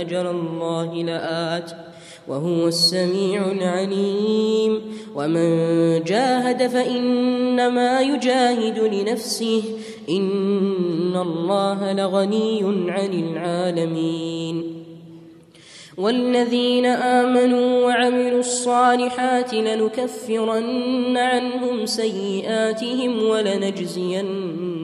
أجل الله لآت وهو السميع العليم ومن جاهد فإنما يجاهد لنفسه إن الله لغني عن العالمين والذين آمنوا وعملوا الصالحات لنكفرن عنهم سيئاتهم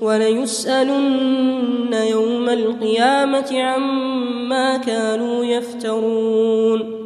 وليسألن يوم القيامة عما كانوا يفترون.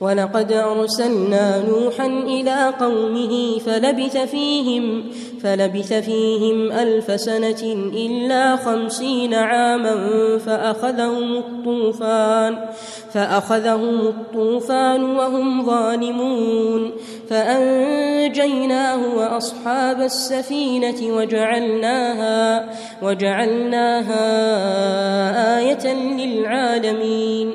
ولقد أرسلنا نوحا إلى قومه فلبث فيهم فلبث فيهم ألف سنة إلا خمسين عاما فأخذهم الطوفان فأخذهم الطوفان وهم ظالمون فأنجيناه وأصحاب السفينة وجعلناها وجعلناها آية للعالمين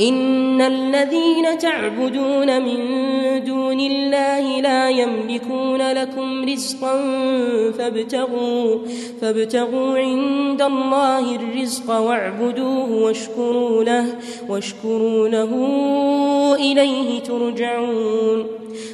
إن الذين تعبدون من دون الله لا يملكون لكم رزقا فابتغوا فابتغوا عند الله الرزق واعبدوه واشكروا له واشكروا له إليه ترجعون.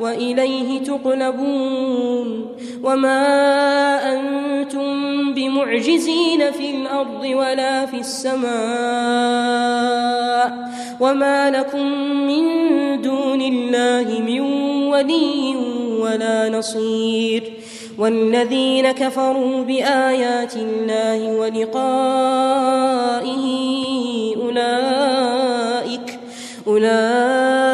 وإليه تقلبون وما أنتم بمعجزين في الأرض ولا في السماء وما لكم من دون الله من ولي ولا نصير والذين كفروا بآيات الله ولقائه أولئك أولئك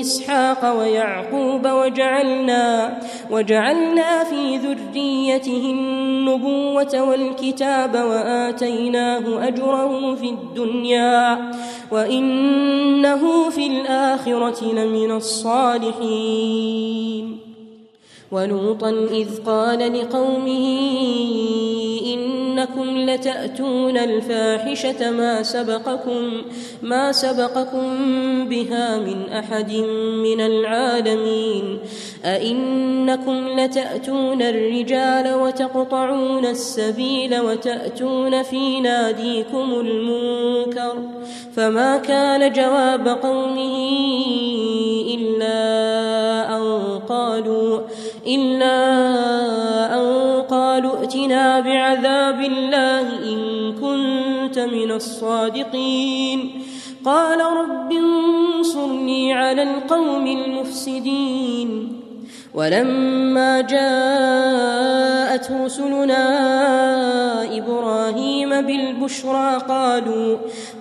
إسحاق ويعقوب وجعلنا وجعلنا في ذريته النبوة والكتاب وآتيناه أجره في الدنيا وإنه في الآخرة لمن الصالحين. ولوطا إذ قال لقومه إنكم لتأتون الفاحشة ما سبقكم ما سبقكم بها من أحد من العالمين أئنكم لتأتون الرجال وتقطعون السبيل وتأتون في ناديكم المنكر فما كان جواب قومه إلا أن قالوا إلا أن قالوا ائتنا بعذاب الله إن كنت من الصادقين. قال رب انصرني على القوم المفسدين. ولما جاءت رسلنا إبراهيم بالبشرى قالوا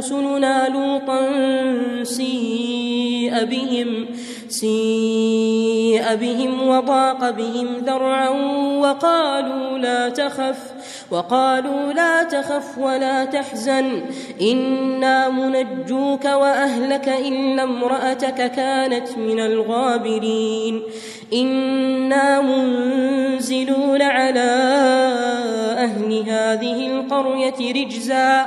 رسلنا لوطا سيء بهم سيء بهم وضاق بهم ذرعا وقالوا لا تخف وقالوا لا تخف ولا تحزن إنا منجوك وأهلك إلا امرأتك كانت من الغابرين إنا منزلون على أهل هذه القرية رجزا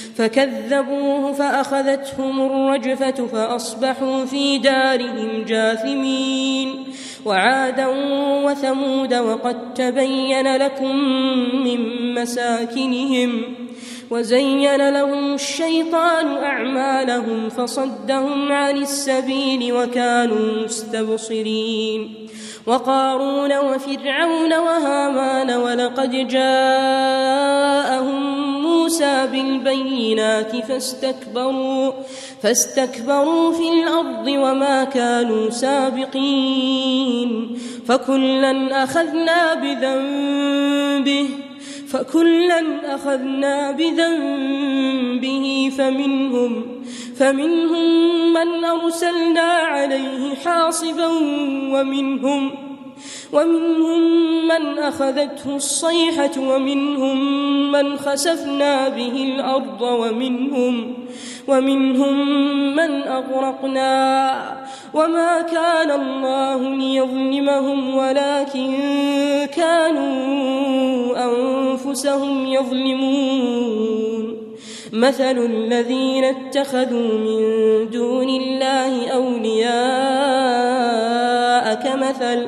فكذبوه فأخذتهم الرجفة فأصبحوا في دارهم جاثمين وعادا وثمود وقد تبين لكم من مساكنهم وزين لهم الشيطان أعمالهم فصدهم عن السبيل وكانوا مستبصرين وقارون وفرعون وهامان ولقد جاءهم موسى بالبينات فاستكبروا فاستكبروا في الأرض وما كانوا سابقين. فكلا أخذنا بذنبه فكلا أخذنا بذنبه فمنهم فمنهم من أرسلنا عليه حاصبا ومنهم ومنهم من أخذته الصيحة ومنهم من خسفنا به الأرض ومنهم ومنهم من أغرقنا وما كان الله ليظلمهم ولكن كانوا أنفسهم يظلمون. مثل الذين اتخذوا من دون الله أولياء كمثل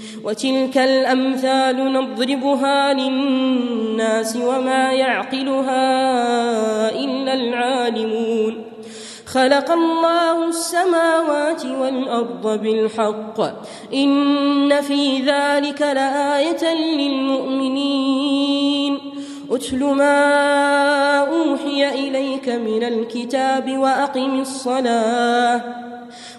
وتلك الأمثال نضربها للناس وما يعقلها إلا العالمون. خلق الله السماوات والأرض بالحق. إن في ذلك لآية للمؤمنين. اتل ما أوحي إليك من الكتاب وأقم الصلاة.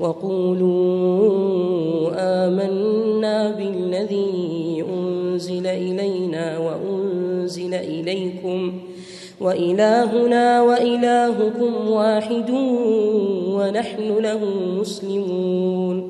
وقولوا آمنا بالذي أنزل إلينا وأنزل إليكم وإلهنا وإلهكم واحد ونحن له مسلمون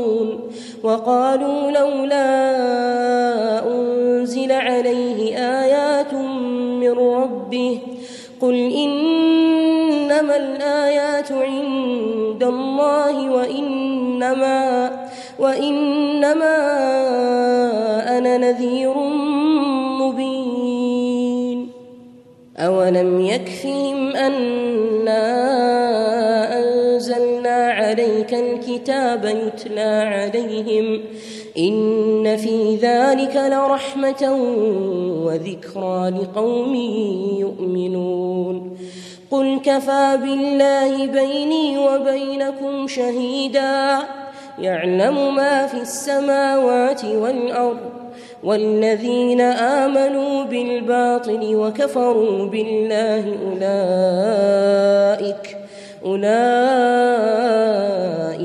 وقالوا لولا أنزل عليه آيات من ربه قل إنما الآيات عند الله وإنما وإنما أنا نذير مبين أولم يكفهم أنا عليك الكتاب يتلى عليهم إن في ذلك لرحمة وذكرى لقوم يؤمنون قل كفى بالله بيني وبينكم شهيدا يعلم ما في السماوات والأرض والذين آمنوا بالباطل وكفروا بالله أولئك أولئك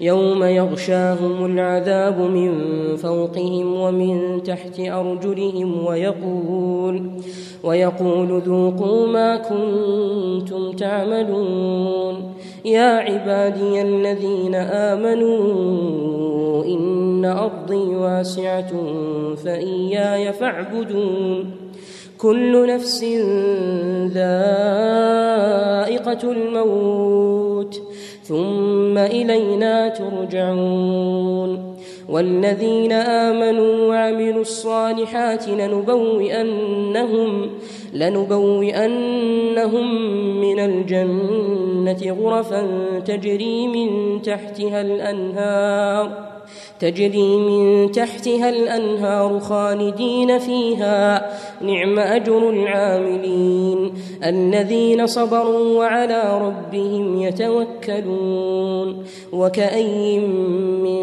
يوم يغشاهم العذاب من فوقهم ومن تحت أرجلهم ويقول ويقول ذوقوا ما كنتم تعملون. يا عبادي الذين آمنوا إن أرضي واسعة فإياي فاعبدون. كل نفس ذائقة الموت. ثم إلينا ترجعون والذين آمنوا وعملوا الصالحات لنبوئنهم لنبوئنهم من الجنة غرفا تجري من تحتها الأنهار تجري من تحتها الأنهار خالدين فيها. نعم أجر العاملين الذين صبروا وعلى ربهم يتوكلون. وكأي من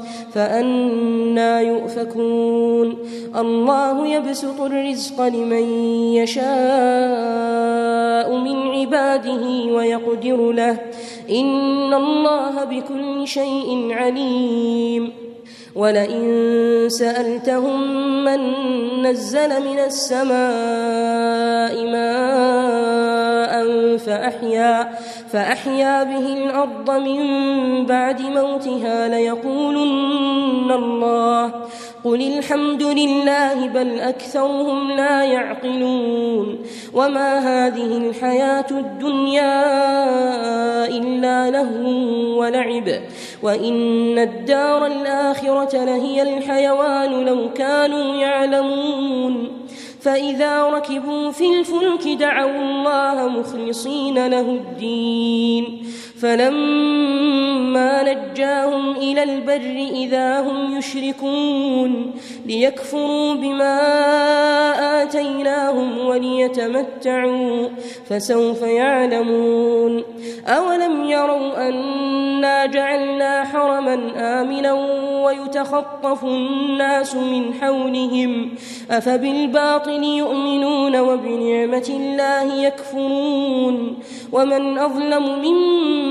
فأنا يؤفكون. الله يبسط الرزق لمن يشاء من عباده ويقدر له. إن الله بكل شيء عليم. ولئن سألتهم من نزل من السماء ماء فأحيا فأحيا به الأرض من بعد موتها ليقولن الله قل الحمد لله بل أكثرهم لا يعقلون وما هذه الحياة الدنيا إلا له ولعب وإن الدار الآخرة لهي الحيوان لو كانوا يعلمون فإذا ركبوا في الفلك دعوا الله مخلصين له الدين فلما نجاهم إلى البر إذا هم يشركون ليكفروا بما آتيناهم وليتمتعوا فسوف يعلمون أولم يروا أنا جعلنا حرما آمنا ويتخطف الناس من حولهم أفبالباطل يؤمنون وبنعمة الله يكفرون ومن أظلم ممن